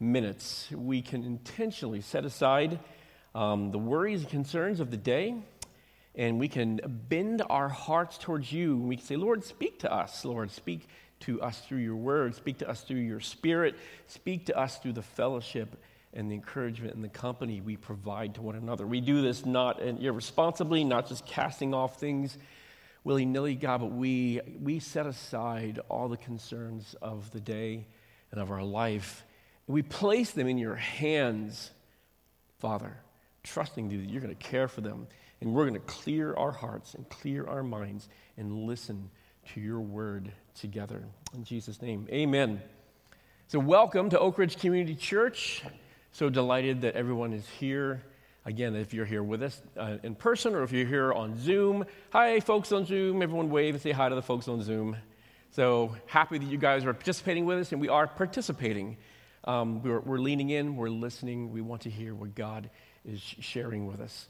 minutes, we can intentionally set aside um, the worries and concerns of the day, and we can bend our hearts towards you. We can say, Lord, speak to us. Lord, speak to us through your word, speak to us through your spirit, speak to us through the fellowship and the encouragement and the company we provide to one another. We do this not irresponsibly, not just casting off things willy nilly, God, but we, we set aside all the concerns of the day and of our life. We place them in your hands, Father, trusting you that you're going to care for them. And we're going to clear our hearts and clear our minds and listen to your word together. In Jesus' name, amen. So, welcome to Oak Ridge Community Church. So delighted that everyone is here. Again, if you're here with us uh, in person or if you're here on Zoom, hi, folks on Zoom. Everyone wave and say hi to the folks on Zoom. So happy that you guys are participating with us, and we are participating. Um, we're, we're, leaning in, we're listening, we want to hear what God is sharing with us.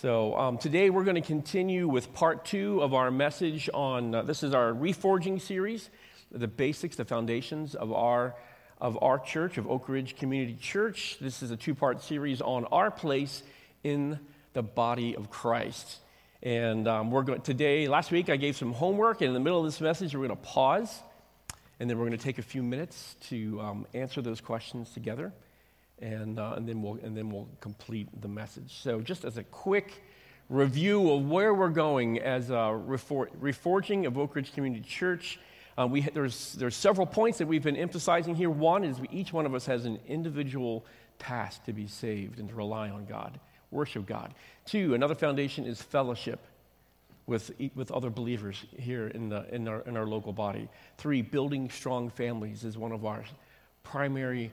So um, today we're going to continue with part two of our message on uh, this is our reforging series, the basics, the foundations of our of our church, of Oak Ridge Community Church. This is a two part series on our place in the body of Christ. And um, we're going today, last week, I gave some homework, and in the middle of this message, we're going to pause, and then we're going to take a few minutes to um, answer those questions together, and, uh, and, then we'll, and then we'll complete the message. So, just as a quick review of where we're going as a refor- reforging of Oak Ridge Community Church, um, we, there's, there's several points that we've been emphasizing here. One is we, each one of us has an individual task to be saved and to rely on God, worship God. Two, another foundation is fellowship with, with other believers here in, the, in, our, in our local body. Three, building strong families is one of our primary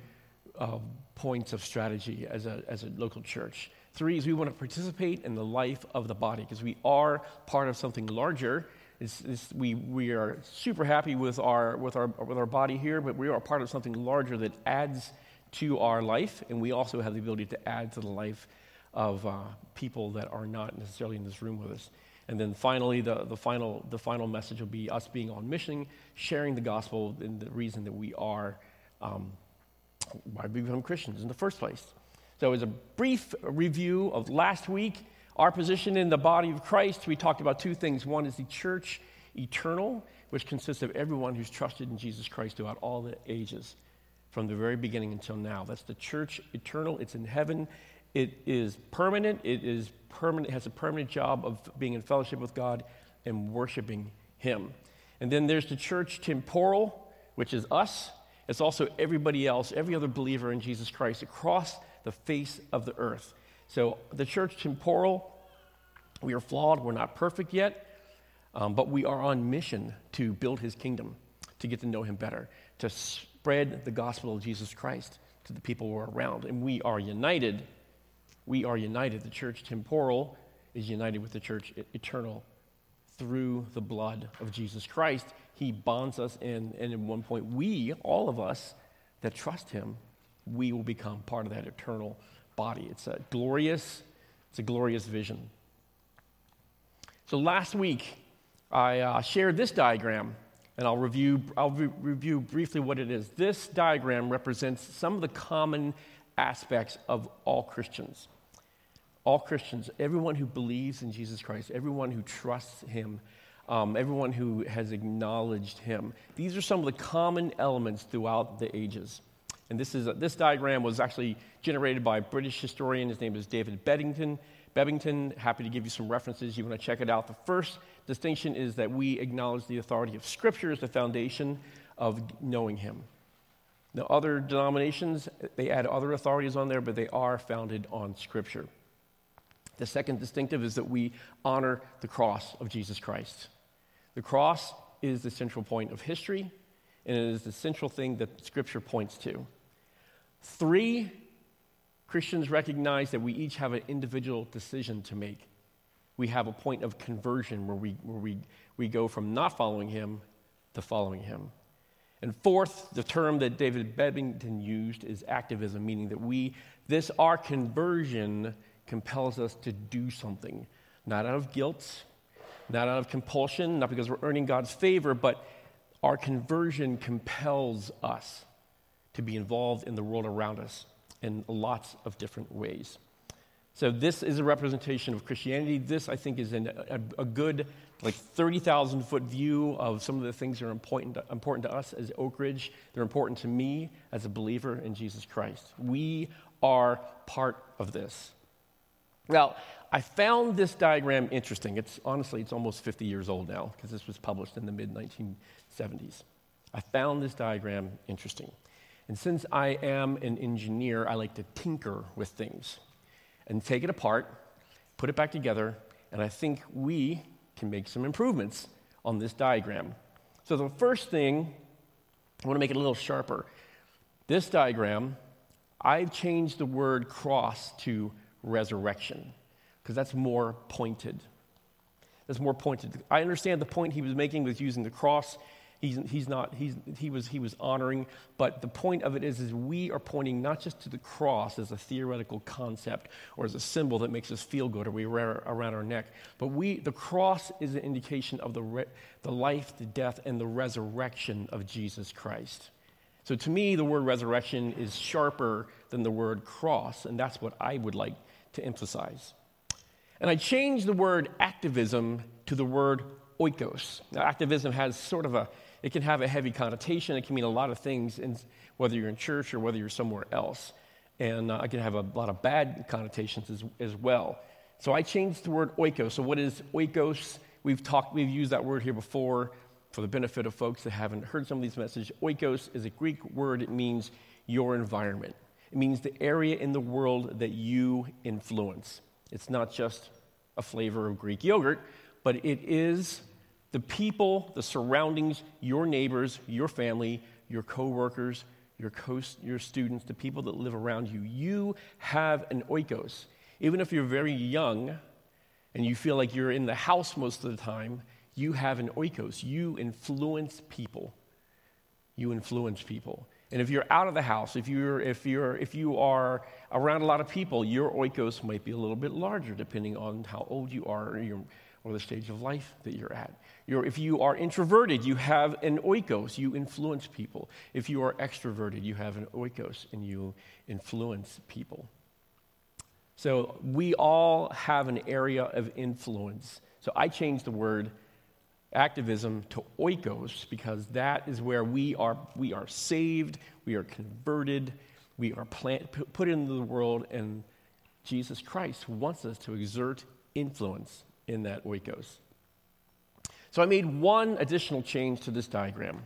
uh, points of strategy as a, as a local church. Three is we want to participate in the life of the body because we are part of something larger it's, it's, we, we are super happy with our, with, our, with our body here, but we are part of something larger that adds to our life, and we also have the ability to add to the life of uh, people that are not necessarily in this room with us. And then finally, the, the, final, the final message will be us being on mission, sharing the gospel, and the reason that we are, um, why we become Christians in the first place. So, as a brief review of last week, our position in the body of Christ, we talked about two things. One is the church eternal, which consists of everyone who's trusted in Jesus Christ throughout all the ages, from the very beginning until now. That's the church eternal. It's in heaven. It is permanent. It is permanent. It has a permanent job of being in fellowship with God and worshiping Him. And then there's the church temporal, which is us. It's also everybody else, every other believer in Jesus Christ across the face of the earth. So the church temporal, we are flawed, we're not perfect yet, um, but we are on mission to build his kingdom, to get to know him better, to spread the gospel of Jesus Christ to the people who are around. And we are united. We are united. The church temporal is united with the church eternal through the blood of Jesus Christ. He bonds us in, and at one point, we, all of us that trust him, we will become part of that eternal body. It's a glorious, it's a glorious vision. So last week, I uh, shared this diagram, and I'll review, I'll re- review briefly what it is. This diagram represents some of the common aspects of all Christians. All Christians, everyone who believes in Jesus Christ, everyone who trusts Him, um, everyone who has acknowledged Him. These are some of the common elements throughout the ages. And this, is, this diagram was actually generated by a British historian. His name is David Beddington. Bebbington, happy to give you some references. You want to check it out. The first distinction is that we acknowledge the authority of Scripture as the foundation of knowing Him. The other denominations, they add other authorities on there, but they are founded on Scripture. The second distinctive is that we honor the cross of Jesus Christ. The cross is the central point of history, and it is the central thing that Scripture points to. Three, Christians recognize that we each have an individual decision to make. We have a point of conversion where we, where we, we go from not following him to following him. And fourth, the term that David Bebbington used is activism, meaning that we, this, our conversion compels us to do something, not out of guilt, not out of compulsion, not because we're earning God's favor, but our conversion compels us to be involved in the world around us in lots of different ways. So, this is a representation of Christianity. This, I think, is an, a, a, good, like 30,000 foot view of some of the things that are important to, important to us as Oak Ridge. They're important to me as a believer in Jesus Christ. We are part of this. Now, I found this diagram interesting. It's honestly, it's almost 50 years old now because this was published in the mid 1970s. I found this diagram interesting. And since I am an engineer, I like to tinker with things and take it apart, put it back together, and I think we can make some improvements on this diagram. So, the first thing, I want to make it a little sharper. This diagram, I've changed the word cross to resurrection because that's more pointed. That's more pointed. I understand the point he was making was using the cross He's, he's not, he's, he, was, he was honoring. But the point of it is, is we are pointing not just to the cross as a theoretical concept or as a symbol that makes us feel good or we wear around our neck, but we, the cross is an indication of the, re, the life, the death, and the resurrection of Jesus Christ. So to me, the word resurrection is sharper than the word cross, and that's what I would like to emphasize. And I changed the word activism to the word oikos. Now, activism has sort of a it can have a heavy connotation. It can mean a lot of things, in, whether you're in church or whether you're somewhere else. And uh, it can have a lot of bad connotations as, as well. So I changed the word oikos. So what is oikos? We've talked, we've used that word here before for the benefit of folks that haven't heard some of these messages. Oikos is a Greek word. It means your environment. It means the area in the world that you influence. It's not just a flavor of Greek yogurt, but it is the people, the surroundings, your neighbors, your family, your coworkers, your, co- your students, the people that live around you. You have an oikos. Even if you're very young and you feel like you're in the house most of the time, you have an oikos. You influence people. You influence people. And if you're out of the house, if, you're, if, you're, if you are around a lot of people, your oikos might be a little bit larger depending on how old you are or, your, or the stage of life that you're at. You're, if you are introverted, you have an oikos, you influence people. If you are extroverted, you have an oikos and you influence people. So we all have an area of influence. So I changed the word activism to oikos because that is where we are, we are saved, we are converted, we are plant, put into the world, and Jesus Christ wants us to exert influence in that oikos. So I made one additional change to this diagram.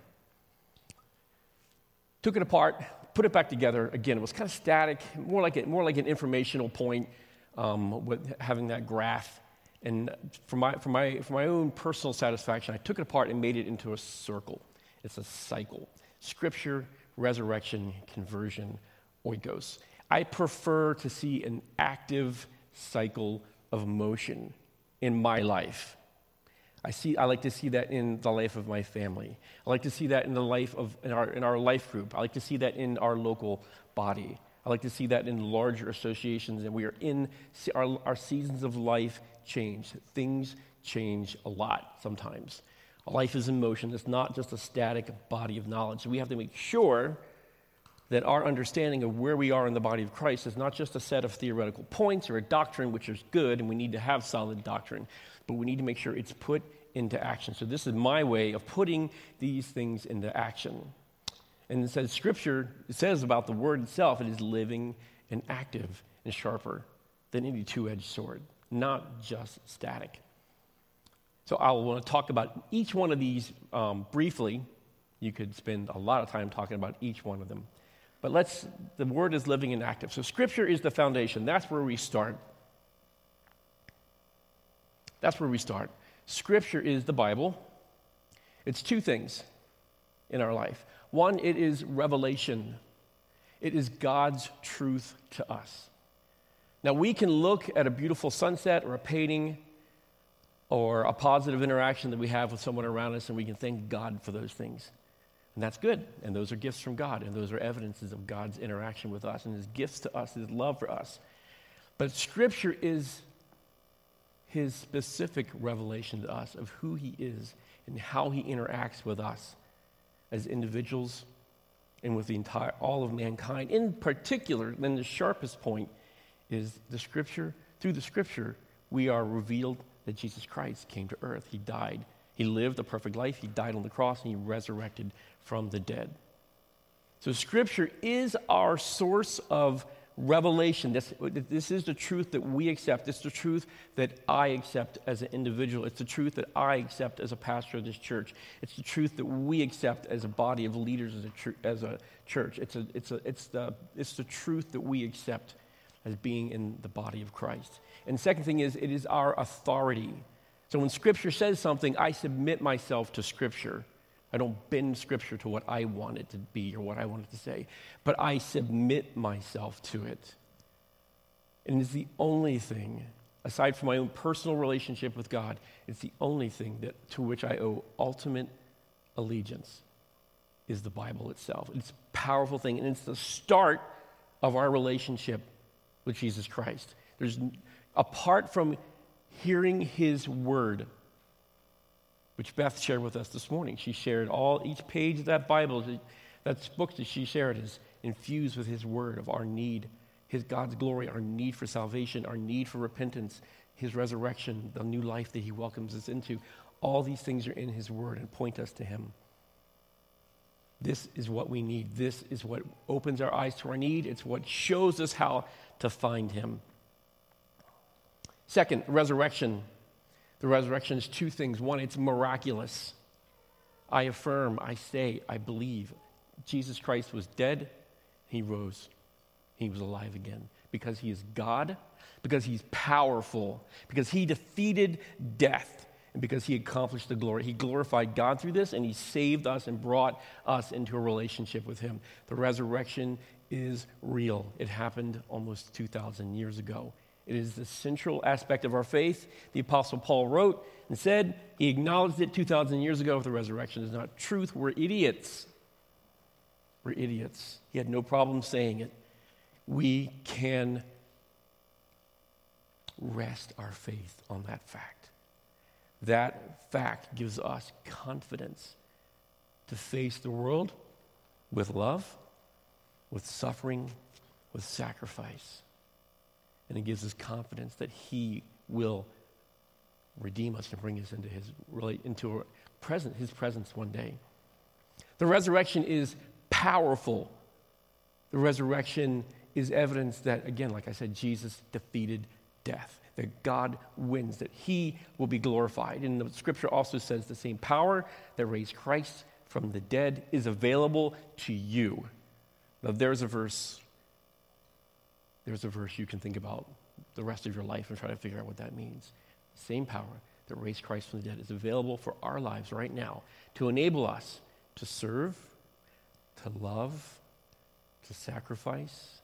Took it apart, put it back together. Again, it was kind of static, more like, a, more like an informational point um, with having that graph. And for my, for, my, for my own personal satisfaction, I took it apart and made it into a circle. It's a cycle scripture, resurrection, conversion, oikos. I prefer to see an active cycle of motion in my life. I, see, I like to see that in the life of my family. I like to see that in the life of in our, in our life group. I like to see that in our local body. I like to see that in larger associations. And we are in our, our seasons of life change. Things change a lot sometimes. Life is in motion. It's not just a static body of knowledge. So we have to make sure that our understanding of where we are in the body of Christ is not just a set of theoretical points or a doctrine, which is good, and we need to have solid doctrine, but we need to make sure it's put into action. So, this is my way of putting these things into action. And it says, Scripture says about the word itself, it is living and active and sharper than any two edged sword, not just static. So, I want to talk about each one of these um, briefly. You could spend a lot of time talking about each one of them. But let's, the word is living and active. So, Scripture is the foundation. That's where we start. That's where we start. Scripture is the Bible. It's two things in our life. One, it is revelation, it is God's truth to us. Now, we can look at a beautiful sunset or a painting or a positive interaction that we have with someone around us, and we can thank God for those things. And that's good. And those are gifts from God, and those are evidences of God's interaction with us and His gifts to us, His love for us. But Scripture is his specific revelation to us of who he is and how he interacts with us as individuals and with the entire all of mankind. In particular, then the sharpest point is the scripture. Through the scripture, we are revealed that Jesus Christ came to earth. He died. He lived a perfect life. He died on the cross and he resurrected from the dead. So, scripture is our source of revelation. This, this is the truth that we accept. It's the truth that I accept as an individual. It's the truth that I accept as a pastor of this church. It's the truth that we accept as a body of leaders as a, tr- as a church. It's, a, it's, a, it's, the, it's the truth that we accept as being in the body of Christ. And second thing is, it is our authority. So when Scripture says something, I submit myself to Scripture. I don't bend Scripture to what I want it to be or what I want it to say, but I submit myself to it. And it's the only thing, aside from my own personal relationship with God, it's the only thing that, to which I owe ultimate allegiance is the Bible itself. It's a powerful thing, and it's the start of our relationship with Jesus Christ. There's apart from hearing his word, which Beth shared with us this morning. She shared all each page of that Bible, that book that she shared is infused with his word of our need, his God's glory, our need for salvation, our need for repentance, his resurrection, the new life that he welcomes us into. All these things are in his word and point us to him. This is what we need. This is what opens our eyes to our need. It's what shows us how to find him. Second, resurrection. The resurrection is two things. One, it's miraculous. I affirm, I say, I believe Jesus Christ was dead, he rose, he was alive again because he is God, because he's powerful, because he defeated death, and because he accomplished the glory. He glorified God through this, and he saved us and brought us into a relationship with him. The resurrection is real. It happened almost 2,000 years ago. It is the central aspect of our faith. The Apostle Paul wrote and said, he acknowledged it 2,000 years ago. If the resurrection is not truth, we're idiots. We're idiots. He had no problem saying it. We can rest our faith on that fact. That fact gives us confidence to face the world with love, with suffering, with sacrifice. And it gives us confidence that He will redeem us and bring us into His, really into present, His presence one day. The resurrection is powerful. The resurrection is evidence that, again, like I said, Jesus defeated death, that God wins, that He will be glorified. And the scripture also says the same power that raised Christ from the dead is available to you. Now, there's a verse there's a verse you can think about the rest of your life and try to figure out what that means. Same power that raised Christ from the dead is available for our lives right now to enable us to serve, to love, to sacrifice,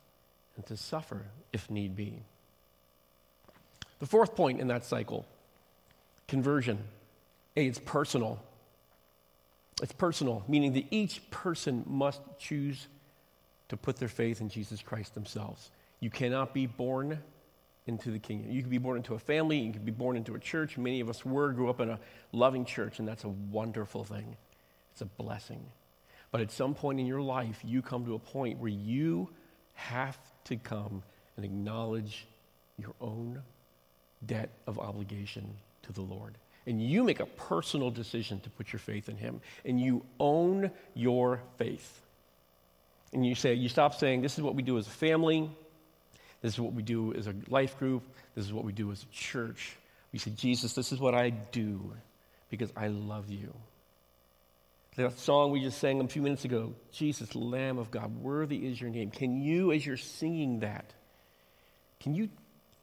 and to suffer if need be. The fourth point in that cycle conversion. A, it's personal. It's personal, meaning that each person must choose to put their faith in Jesus Christ themselves. You cannot be born into the kingdom. You can be born into a family, you can be born into a church. Many of us were, grew up in a loving church, and that's a wonderful thing. It's a blessing. But at some point in your life, you come to a point where you have to come and acknowledge your own debt of obligation to the Lord. And you make a personal decision to put your faith in Him. And you own your faith. And you say, you stop saying, this is what we do as a family. This is what we do as a life group. This is what we do as a church. We say, Jesus, this is what I do because I love you. That song we just sang a few minutes ago, Jesus, Lamb of God, worthy is your name. Can you, as you're singing that, can you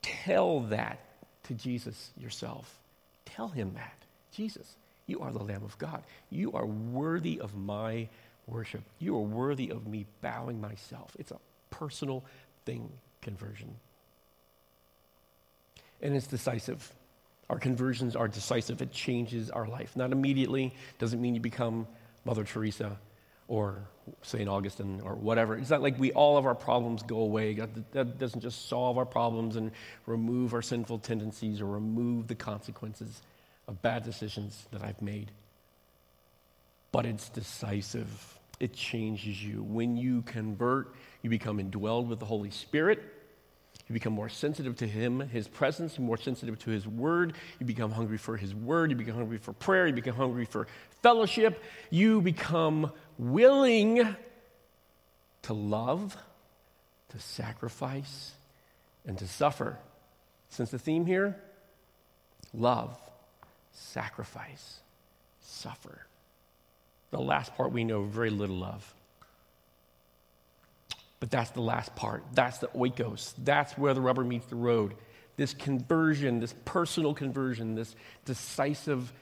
tell that to Jesus yourself? Tell him that. Jesus, you are the Lamb of God. You are worthy of my worship. You are worthy of me bowing myself. It's a personal thing conversion. And it's decisive. Our conversions are decisive. It changes our life. Not immediately, doesn't mean you become Mother Teresa or St. Augustine or whatever. It's not like we all of our problems go away. that doesn't just solve our problems and remove our sinful tendencies or remove the consequences of bad decisions that I've made. But it's decisive. it changes you. When you convert, you become indwelled with the Holy Spirit. You become more sensitive to Him, His presence, more sensitive to His Word. You become hungry for His Word. You become hungry for prayer. You become hungry for fellowship. You become willing to love, to sacrifice, and to suffer. Since the theme here love, sacrifice, suffer. The last part we know very little of. But that's the last part. That's the oikos. That's where the rubber meets the road. This conversion, this personal conversion, this decisive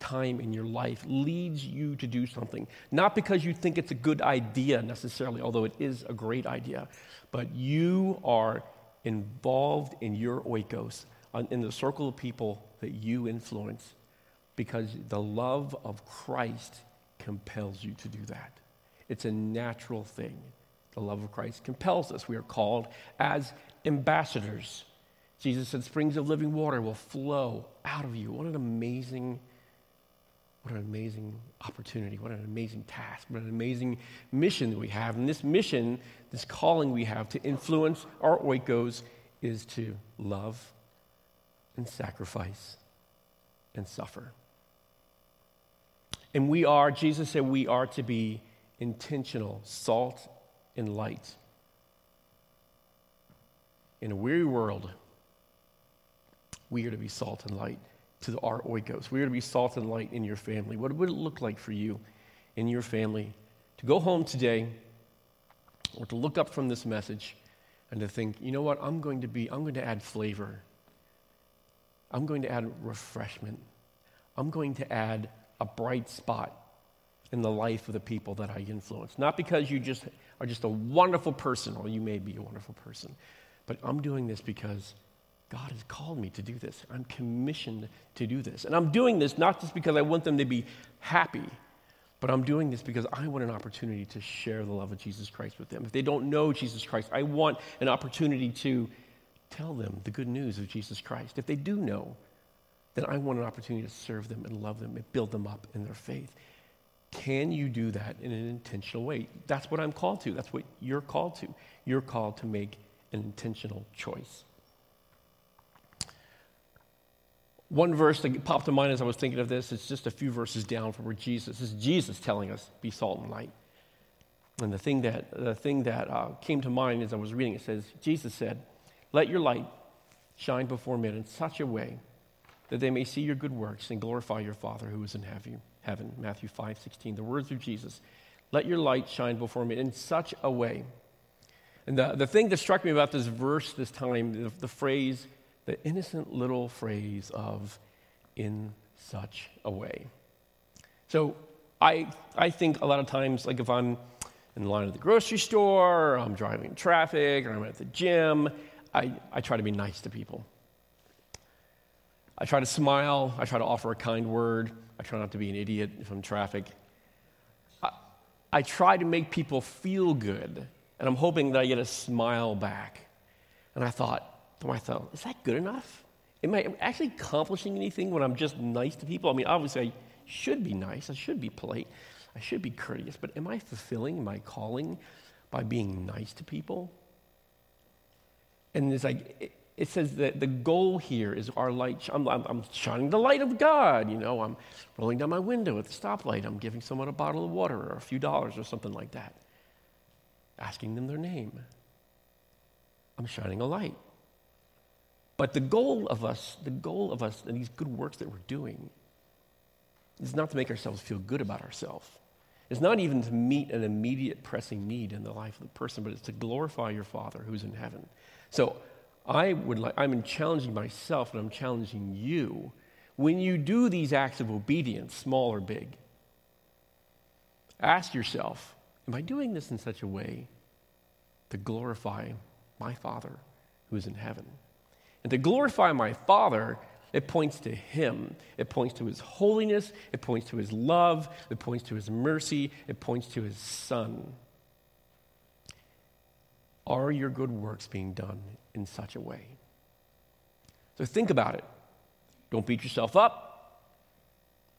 time in your life leads you to do something. Not because you think it's a good idea necessarily, although it is a great idea, but you are involved in your oikos, in the circle of people that you influence, because the love of Christ compels you to do that. It's a natural thing. The love of Christ compels us. We are called as ambassadors. Jesus said, Springs of living water will flow out of you. What an amazing, what an amazing opportunity. What an amazing task. What an amazing mission that we have. And this mission, this calling we have to influence our oikos is to love and sacrifice and suffer. And we are, Jesus said, we are to be intentional, salt and light. In a weary world, we are to be salt and light to our oikos. We are to be salt and light in your family. What would it look like for you in your family to go home today or to look up from this message and to think, you know what, I'm going to be, I'm going to add flavor. I'm going to add refreshment. I'm going to add a bright spot in the life of the people that I influence. Not because you just are just a wonderful person, or you may be a wonderful person, but I'm doing this because God has called me to do this. I'm commissioned to do this. And I'm doing this not just because I want them to be happy, but I'm doing this because I want an opportunity to share the love of Jesus Christ with them. If they don't know Jesus Christ, I want an opportunity to tell them the good news of Jesus Christ. If they do know, then I want an opportunity to serve them and love them and build them up in their faith. Can you do that in an intentional way? That's what I'm called to. That's what you're called to. You're called to make an intentional choice. One verse that popped to mind as I was thinking of this, it's just a few verses down from where Jesus, this is Jesus telling us, be salt and light. And the thing that, the thing that uh, came to mind as I was reading it says, Jesus said, Let your light shine before men in such a way that they may see your good works and glorify your Father who is in heaven heaven. Matthew 5 16. The words of Jesus. Let your light shine before me in such a way. And the, the thing that struck me about this verse this time, the, the phrase, the innocent little phrase of in such a way. So I, I think a lot of times, like if I'm in line at the grocery store, or I'm driving traffic, or I'm at the gym, I, I try to be nice to people. I try to smile, I try to offer a kind word. I try not to be an idiot if I'm in traffic. I, I try to make people feel good, and I'm hoping that I get a smile back. And I thought to myself, is that good enough? Am I actually accomplishing anything when I'm just nice to people? I mean, obviously, I should be nice, I should be polite, I should be courteous, but am I fulfilling my calling by being nice to people? And it's like, it says that the goal here is our light. I'm, I'm, I'm, shining the light of God. You know, I'm rolling down my window at the stoplight. I'm giving someone a bottle of water or a few dollars or something like that, asking them their name. I'm shining a light. But the goal of us, the goal of us, and these good works that we're doing, is not to make ourselves feel good about ourselves. It's not even to meet an immediate pressing need in the life of the person, but it's to glorify your Father who's in heaven. So I would like, I'm challenging myself and I'm challenging you. When you do these acts of obedience, small or big, ask yourself, am I doing this in such a way to glorify my Father who is in heaven? And to glorify my Father, it points to Him. It points to His holiness. It points to His love. It points to His mercy. It points to His Son. Are your good works being done in such a way? So think about it. Don't beat yourself up.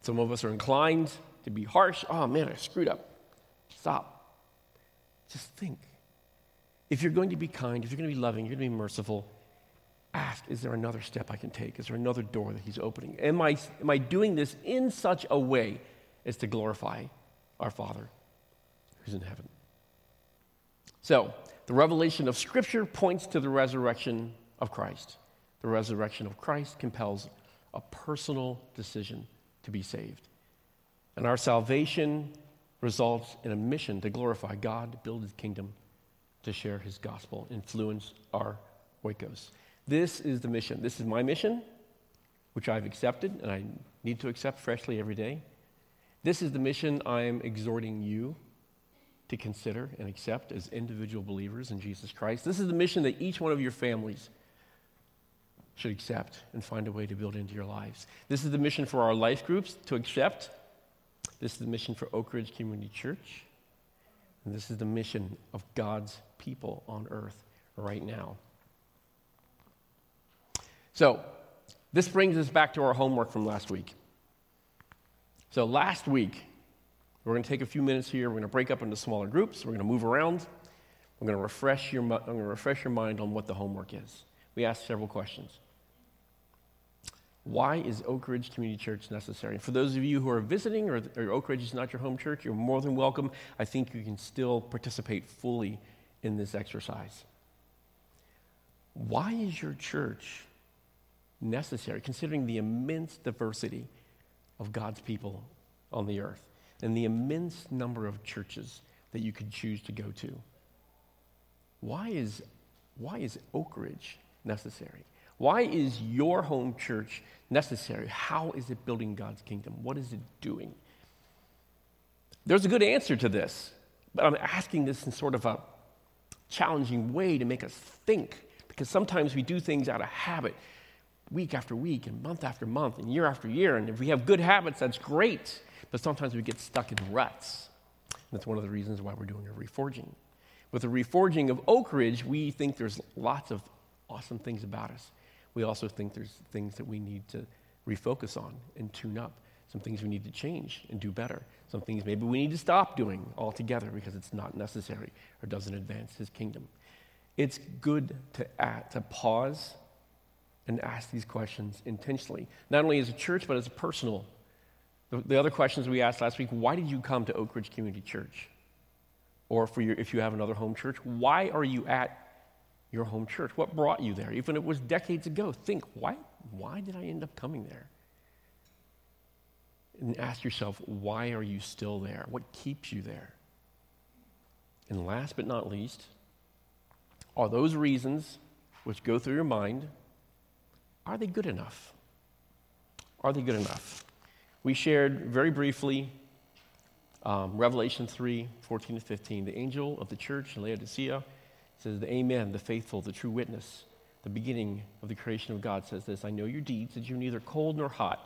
Some of us are inclined to be harsh. Oh man, I screwed up. Stop. just think. If you're going to be kind, if you're going to be loving, you're going to be merciful, ask, is there another step I can take? Is there another door that He's opening? Am I, am I doing this in such a way as to glorify our Father who's in heaven? So, the revelation of Scripture points to the resurrection of Christ. The resurrection of Christ compels a personal decision to be saved. And our salvation results in a mission to glorify God, build his kingdom, to share his gospel, influence our oikos. This is the mission. This is my mission, which I've accepted and I need to accept freshly every day. This is the mission I'm exhorting you to consider and accept as individual believers in Jesus Christ. This is the mission that each one of your families should accept and find a way to build into your lives. This is the mission for our life groups to accept. This is the mission for Oak Ridge Community Church. And this is the mission of God's people on earth right now. So, this brings us back to our homework from last week. So, last week, we're going to take a few minutes here. We're going to break up into smaller groups. We're going to move around. I'm going to refresh your, I'm going to refresh your mind on what the homework is. We asked several questions. Why is Oak Ridge Community Church necessary? For those of you who are visiting or, or, Oak Ridge is not your home church, you're more than welcome. I think you can still participate fully in this exercise. Why is your church necessary, considering the immense diversity of God's people on the earth and the immense number of churches that you could choose to go to? Why is, why is Oak Ridge necessary? Why is your home church necessary? How is it building God's kingdom? What is it doing? There's a good answer to this, but I'm asking this in sort of a challenging way to make us think because sometimes we do things out of habit week after week and month after month and year after year. And if we have good habits, that's great. But sometimes we get stuck in ruts. That's one of the reasons why we're doing a reforging. With the reforging of Oak Ridge, we think there's lots of awesome things about us we also think there's things that we need to refocus on and tune up. Some things we need to change and do better. Some things maybe we need to stop doing altogether because it's not necessary or doesn't advance his kingdom. It's good to, act, to pause and ask these questions intentionally, not only as a church, but as a personal. The, the other questions we asked last week why did you come to Oak Ridge Community Church? Or for your, if you have another home church, why are you at your home church? What brought you there? Even if it was decades ago, think, why, why did I end up coming there? And ask yourself, why are you still there? What keeps you there? And last but not least, are those reasons which go through your mind, are they good enough? Are they good enough? We shared very briefly um, Revelation 3 14 to 15. The angel of the church in Laodicea says, The Amen, the faithful, the true witness, the beginning of the creation of God says this I know your deeds, that you're neither cold nor hot.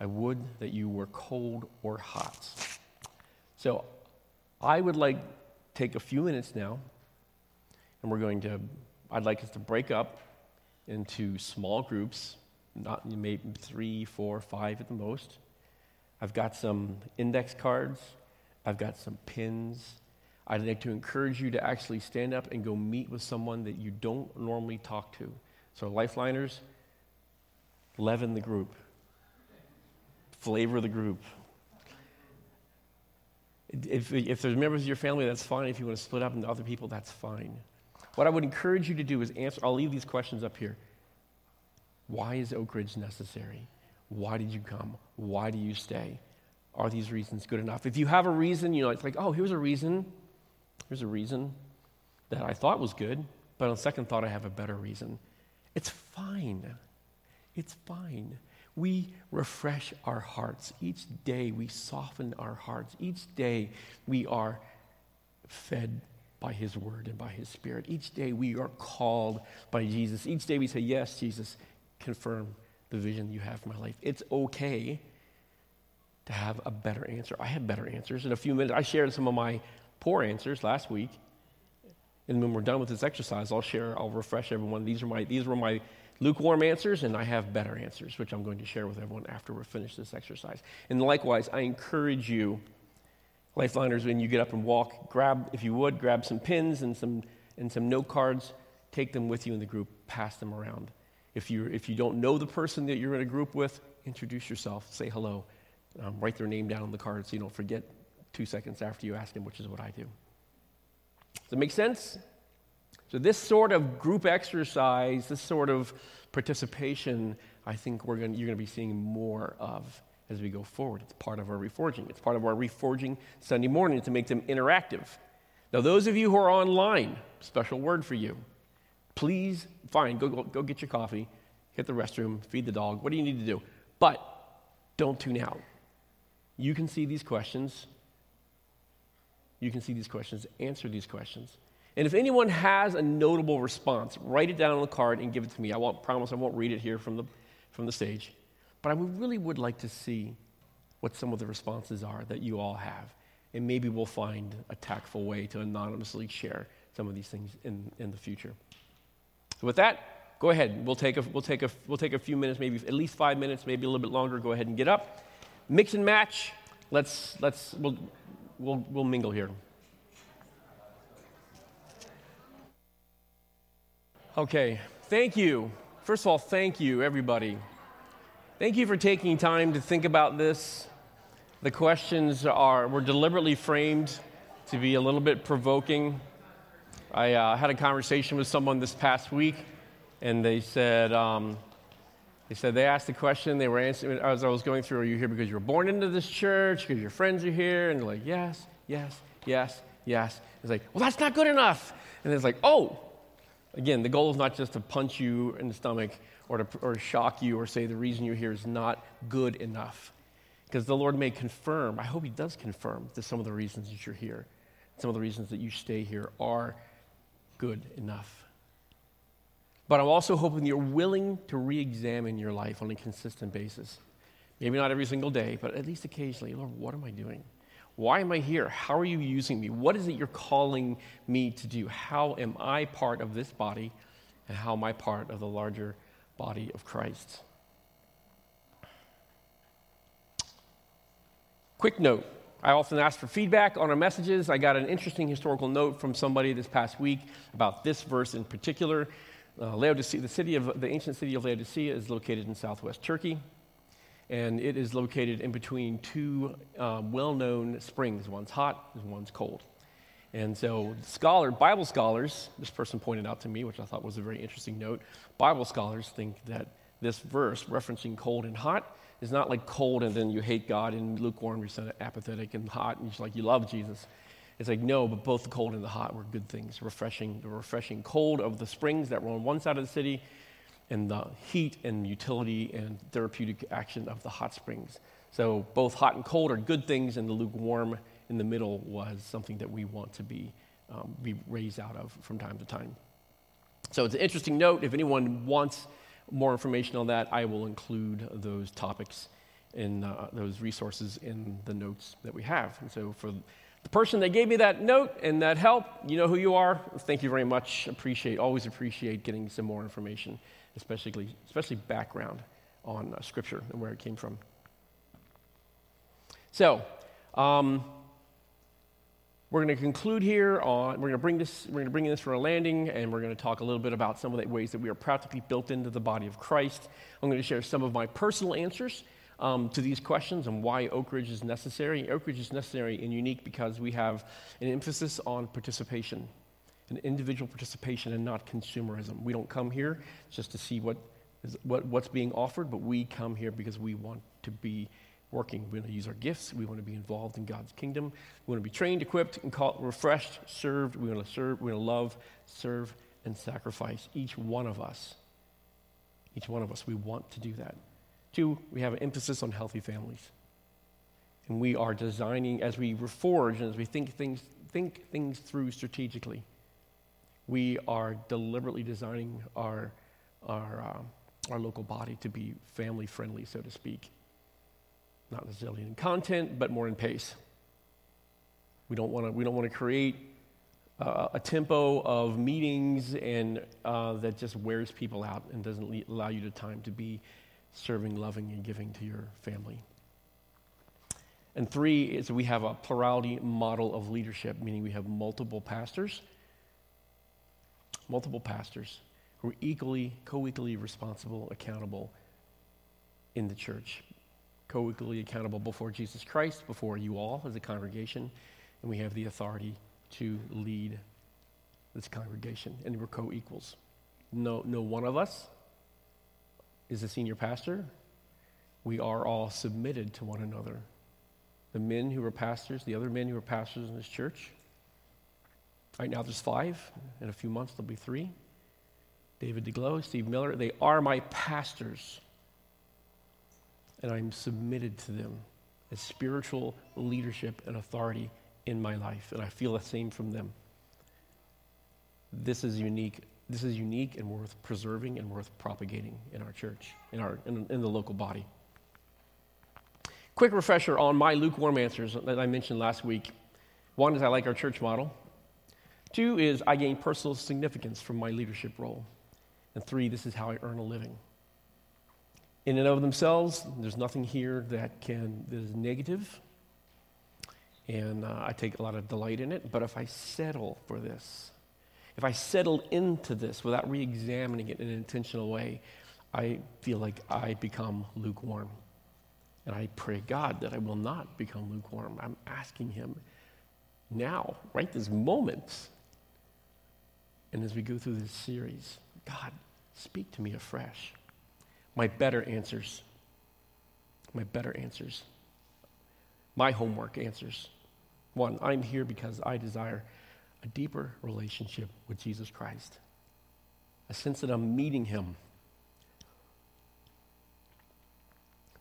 I would that you were cold or hot. So I would like take a few minutes now, and we're going to, I'd like us to break up into small groups, not maybe three, four, five at the most. I've got some index cards, I've got some pins, I'd like to encourage you to actually stand up and go meet with someone that you don't normally talk to. So, lifeliners, leaven the group, flavor the group. If, if there's members of your family, that's fine. If you want to split up into other people, that's fine. What I would encourage you to do is answer, I'll leave these questions up here. Why is Oak Ridge necessary? Why did you come? Why do you stay? Are these reasons good enough? If you have a reason, you know, it's like, oh, here's a reason. Here's a reason that I thought was good, but on second thought, I have a better reason. It's fine. It's fine. We refresh our hearts. Each day, we soften our hearts. Each day, we are fed by His Word and by His Spirit. Each day, we are called by Jesus. Each day, we say, Yes, Jesus, confirm the vision you have for my life. It's okay to have a better answer. I have better answers. In a few minutes, I shared some of my poor answers last week. And when we're done with this exercise, I'll share, I'll refresh everyone. These are my, these were my lukewarm answers, and I have better answers, which I'm going to share with everyone after we finish this exercise. And likewise, I encourage you Lifeliners, when you get up and walk, grab, if you would, grab some pins and some, and some note cards, take them with you in the group, pass them around. If, you if you don't know the person that you're in a group with, introduce yourself, say hello, um, write their name down on the card so you don't forget two seconds after you ask them, which is what I do. Does it make sense? So, this sort of group exercise, this sort of participation, I think we're gonna, you're going to be seeing more of as we go forward. It's part of our reforging. It's part of our reforging Sunday morning to make them interactive. Now, those of you who are online, special word for you. Please, fine, go, go, go get your coffee, hit the restroom, feed the dog, what do you need to do? But don't tune out. You can see these questions. You can see these questions, answer these questions. And if anyone has a notable response, write it down on the card and give it to me. I won't promise I won't read it here from the, from the stage. But I really would like to see what some of the responses are that you all have. And maybe we'll find a tactful way to anonymously share some of these things in, in the future. So with that, go ahead. We'll take, a, we'll, take a, we'll take a few minutes, maybe at least five minutes, maybe a little bit longer. Go ahead and get up. Mix and match. Let's, let's, we'll, we'll, we'll mingle here. Okay, thank you. First of all, thank you, everybody. Thank you for taking time to think about this. The questions are, were deliberately framed to be a little bit provoking. I uh, had a conversation with someone this past week, and they said, um, they said they asked the question. They were answering as I was going through. Are you here because you were born into this church? Because your friends are here? And they're like, yes, yes, yes, yes. It's like, well, that's not good enough. And it's like, oh, Again, the goal is not just to punch you in the stomach or to or shock you or say the reason you're here is not good enough. Because the Lord may confirm, I hope He does confirm that some of the reasons that you're here, some of the reasons that you stay here are good enough. But I'm also hoping you're willing to re examine your life on a consistent basis. Maybe not every single day, but at least occasionally. Lord, what am I doing? Why am I here? How are you using me? What is it you're calling me to do? How am I part of this body? And how am I part of the larger body of Christ? Quick note I often ask for feedback on our messages. I got an interesting historical note from somebody this past week about this verse in particular. Uh, Laodicea, the city of the ancient city of Laodicea is located in southwest Turkey and it is located in between two um, well known springs. One's hot and one's cold. And so, scholar, Bible scholars, this person pointed out to me, which I thought was a very interesting note. Bible scholars think that this verse, referencing cold and hot, is not like cold and then you hate God and lukewarm, you're sort of apathetic and hot and you're like you love Jesus. It's like, no, but both the cold and the hot were good things. Refreshing, the refreshing cold of the springs that were on one side of the city and the heat and utility and therapeutic action of the hot springs. So both hot and cold are good things, and the lukewarm in the middle was something that we want to be, um, be raised out of from time to time. So it's an interesting note. If anyone wants more information on that, I will include those topics in uh, those resources in the notes that we have. And so for the person that gave me that note and that help, you know who you are. Thank you very much. Appreciate, always appreciate getting some more information especially, especially background on uh, Scripture and where it came from. So, um, we're going to conclude here on, we're going to bring this, we're going to bring this for a landing, and we're going to talk a little bit about some of the ways that we are practically built into the body of Christ. I'm going to share some of my personal answers um, to these questions and why Oak Ridge is necessary. Oak Ridge is necessary and unique because we have an emphasis on participation an individual participation and not consumerism. We don't come here just to see what is, what, what's being offered, but we come here because we want to be working. We want to use our gifts. We want to be involved in God's kingdom. We want to be trained, equipped, and called, refreshed, served. We want to serve. We want to love, serve, and sacrifice. Each one of us. Each one of us. We want to do that. Two, we have an emphasis on healthy families. And we are designing, as we reforge and as we think things, think things through strategically, we are deliberately designing our, our, uh, our local body to be family friendly, so to speak. Not necessarily in content, but more in pace. We don't want to we don't want to create uh, a tempo of meetings and uh, that just wears people out and doesn't le- allow you the time to be serving, loving, and giving to your family. And three is we have a plurality model of leadership, meaning we have multiple pastors, multiple pastors who are equally, co equally responsible, accountable in the church, co equally accountable before Jesus Christ, before you all as a congregation, and we have the authority to lead this congregation, and we're co equals. No, no one of us is a senior pastor. We are all submitted to one another. The men who are pastors, the other men who are pastors in this church. Right now, there's five. In a few months, there'll be three. David DeGlow, Steve Miller, they are my pastors. And I'm submitted to them as spiritual leadership and authority in my life. And I feel the same from them. This is unique. This is unique and worth preserving and worth propagating in our church, in, our, in, in the local body. Quick refresher on my lukewarm answers that I mentioned last week. One is I like our church model. Two is I gain personal significance from my leadership role. And three, this is how I earn a living. In and of themselves, there's nothing here that can that is negative, and uh, I take a lot of delight in it. But if I settle for this, if I settle into this without re examining it in an intentional way, I feel like I become lukewarm. And I pray God that I will not become lukewarm. I'm asking Him now, right this moment. And as we go through this series, God, speak to me afresh. My better answers. My better answers. My homework answers. One, I'm here because I desire a deeper relationship with Jesus Christ, a sense that I'm meeting Him.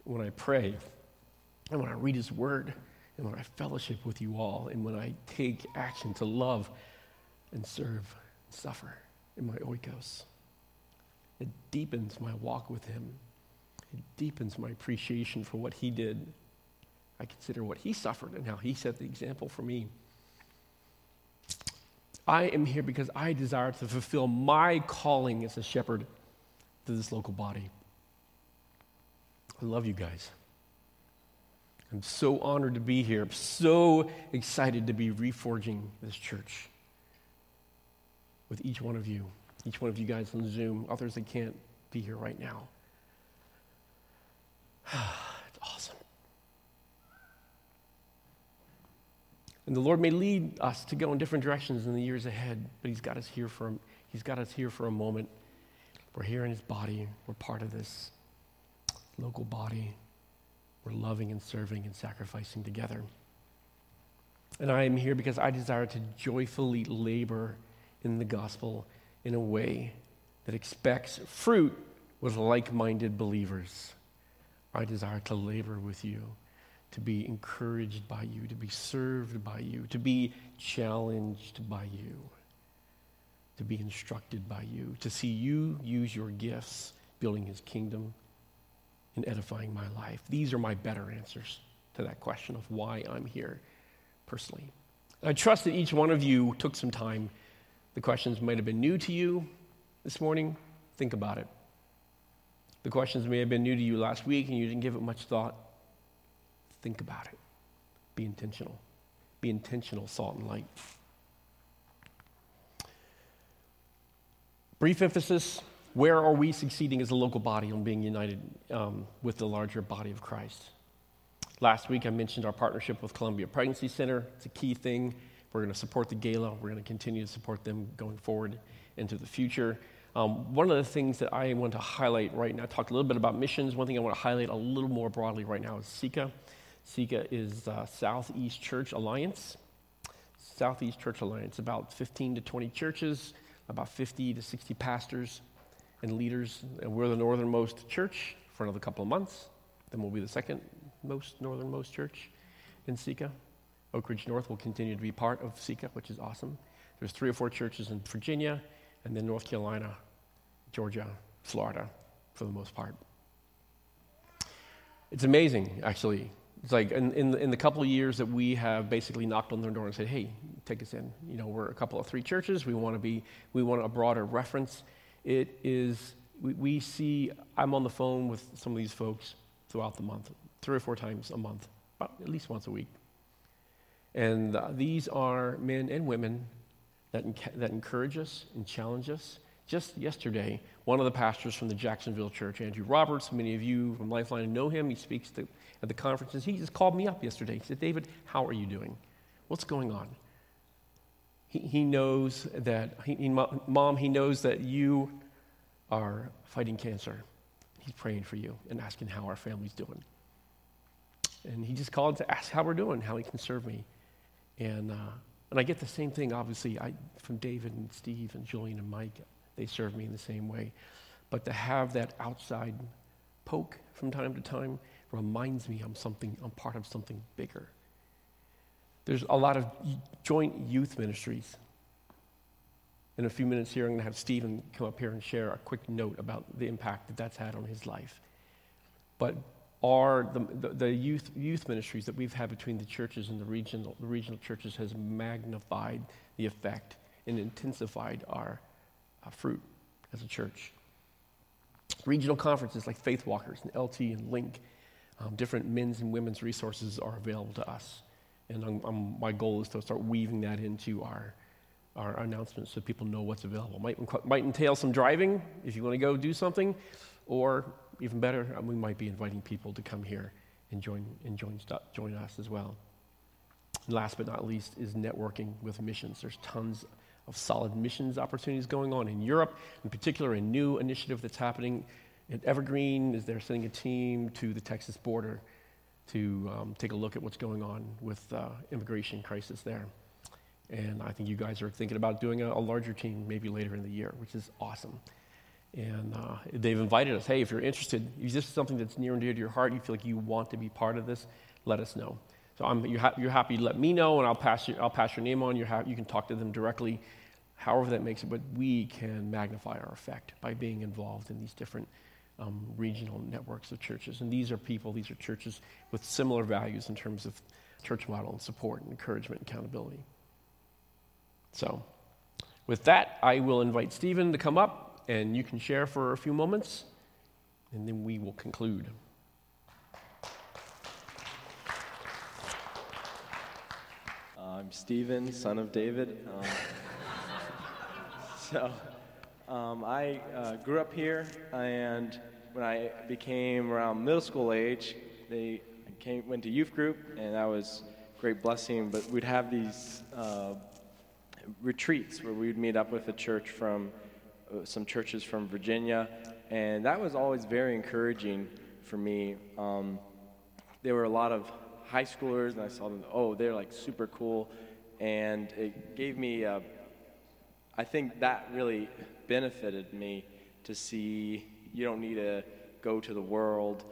When I pray, and when I read His Word, and when I fellowship with you all, and when I take action to love and serve and suffer in my oikos, it deepens my walk with Him. It deepens my appreciation for what He did. I consider what He suffered and how He set the example for me. I am here because I desire to fulfill my calling as a shepherd to this local body. I love you guys. I'm so honored to be here. I'm so excited to be reforging this church with each one of you, each one of you guys on Zoom, others that can't be here right now. it's awesome. And the Lord may lead us to go in different directions in the years ahead, but He's got us here for, he's got us here for a moment. We're here in His body. We're part of this local body. We're loving and serving and sacrificing together. And I am here because I desire to joyfully labor in the gospel in a way that expects fruit with like minded believers. I desire to labor with you to be encouraged by you, to be served by you, to be challenged by you, to be instructed by you, to see you use your gifts building his kingdom and edifying my life. These are my better answers to that question of why I'm here personally. I trust that each one of you took some time. The questions might have been new to you this morning. Think about it. The questions may have been new to you last week and you didn't give it much thought. Think about it. Be intentional. Be intentional, salt and light. Brief emphasis where are we succeeding as a local body on being united um, with the larger body of Christ? Last week I mentioned our partnership with Columbia Pregnancy Center. It's a key thing. We're going to support the gala. We're going to continue to support them going forward into the future. Um, one of the things that I want to highlight right now, I talked a little bit about missions. One thing I want to highlight a little more broadly right now is SECA. SECA is uh, Southeast Church Alliance. Southeast Church Alliance, about 15 to 20 churches, about 50 to 60 pastors and leaders. And we're the northernmost church for another couple of months. Then we'll be the second most northernmost church in SECA. Oak Ridge North will continue to be part of SECA, which is awesome. There's three or four churches in Virginia, and then North Carolina, Georgia, Florida, for the most part. It's amazing, actually, it's like in, in, the, in the couple of years that we have basically knocked on their door and said, hey, take us in. You know, we're a couple of three churches. We want to be, we want a broader reference. It is, we, we see, I'm on the phone with some of these folks throughout the month, three or four times a month. at least once a week. And uh, these are men and women that, that encourage us and challenge us. Just yesterday, one of the pastors from the Jacksonville church, Andrew Roberts, many of you from Lifeline know him. He speaks to, at the conferences. He just called me up yesterday. He said, David, how are you doing? What's going on? He, he knows that, he, he, Mom, he knows that you are fighting cancer. He's praying for you and asking how our family's doing. And he just called to ask how we're doing, how he can serve me. And, uh, and I get the same thing, obviously, I, from David and Steve and Julian and Mike. They serve me in the same way. But to have that outside poke from time to time reminds me I'm something, I'm part of something bigger. There's a lot of joint youth ministries. In a few minutes here, I'm going to have Stephen come up here and share a quick note about the impact that that's had on his life. But are the, the, the, youth, youth ministries that we've had between the churches and the regional, the regional churches has magnified the effect and intensified our uh, fruit as a church. Regional conferences like Faith Walkers and LT and Link, um, different men's and women's resources are available to us. And I'm, I'm, my goal is to start weaving that into our, our announcements so people know what's available. Might, might entail some driving if you want to go do something, or even better, uh, we might be inviting people to come here and join, and join, join us as well. And last but not least is networking with missions. There's tons of solid missions opportunities going on in Europe, in particular, a new initiative that's happening at Evergreen is they're sending a team to the Texas border to um, take a look at what's going on with uh, immigration crisis there. And I think you guys are thinking about doing a, a larger team maybe later in the year, which is awesome. And uh, they've invited us, hey, if you're interested, if this is something that's near and dear to your heart, you feel like you want to be part of this, let us know. So I'm, you're, ha- you're happy to let me know, and I'll pass, you, I'll pass your name on. Ha- you can talk to them directly, however that makes it. But we can magnify our effect by being involved in these different um, regional networks of churches. And these are people, these are churches with similar values in terms of church model and support and encouragement and accountability. So, with that, I will invite Stephen to come up, and you can share for a few moments, and then we will conclude. I'm Stephen, son of David. Um, so, um, I uh, grew up here, and when I became around middle school age, they came, went to youth group, and that was a great blessing. But we'd have these uh, retreats where we'd meet up with a church from some churches from Virginia, and that was always very encouraging for me. Um, there were a lot of high schoolers, and I saw them, oh, they're like super cool. And it gave me, uh, I think that really benefited me to see you don't need to go to the world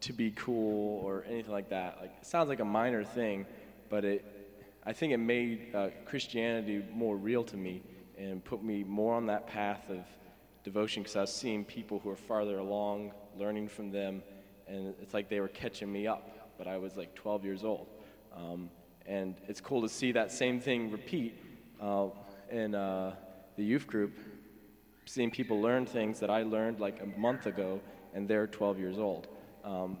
to be cool or anything like that. Like, it sounds like a minor thing, but it, I think it made uh, Christianity more real to me and put me more on that path of devotion because I was seeing people who are farther along, learning from them, and it's like they were catching me up but I was like 12 years old. Um, and it's cool to see that same thing repeat uh, in uh, the youth group, seeing people learn things that I learned like a month ago, and they're 12 years old. Um,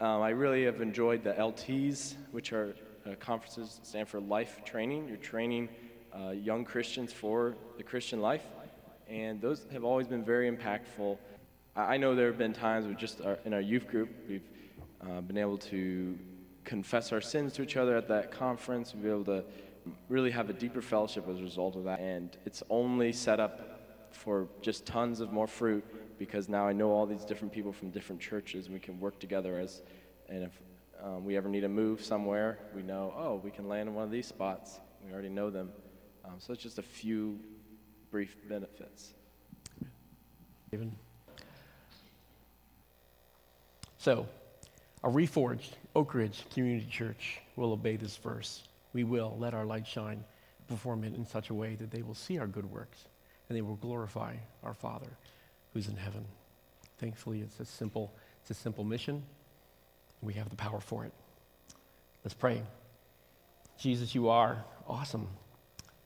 um, I really have enjoyed the LTs, which are uh, conferences stand for life training. You're training uh, young Christians for the Christian life, and those have always been very impactful. I know there have been times with just our, in our youth group, we've uh, been able to confess our sins to each other at that conference, be able to really have a deeper fellowship as a result of that. And it's only set up for just tons of more fruit because now I know all these different people from different churches and we can work together as, and if um, we ever need to move somewhere, we know, oh, we can land in one of these spots. We already know them. Um, so it's just a few brief benefits. David. So, a reforged Oak Ridge Community Church will obey this verse. We will let our light shine perform it in such a way that they will see our good works and they will glorify our Father who's in heaven. Thankfully, it's a simple, it's a simple mission. We have the power for it. Let's pray. Jesus, you are awesome.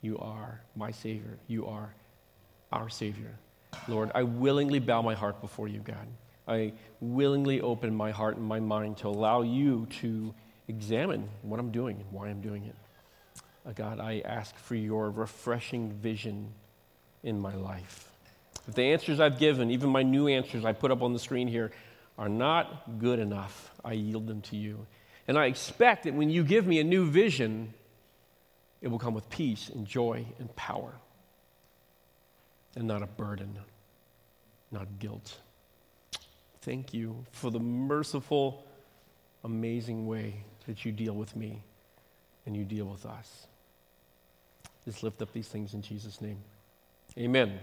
You are my Savior. You are our Savior. Lord, I willingly bow my heart before you, God. I willingly open my heart and my mind to allow you to examine what I'm doing and why I'm doing it. Uh, God, I ask for your refreshing vision in my life. If the answers I've given, even my new answers I put up on the screen here, are not good enough, I yield them to you. And I expect that when you give me a new vision, it will come with peace and joy and power, and not a burden, not guilt. Thank you for the merciful, amazing way that you deal with me and you deal with us. Just lift up these things in Jesus' name. Amen.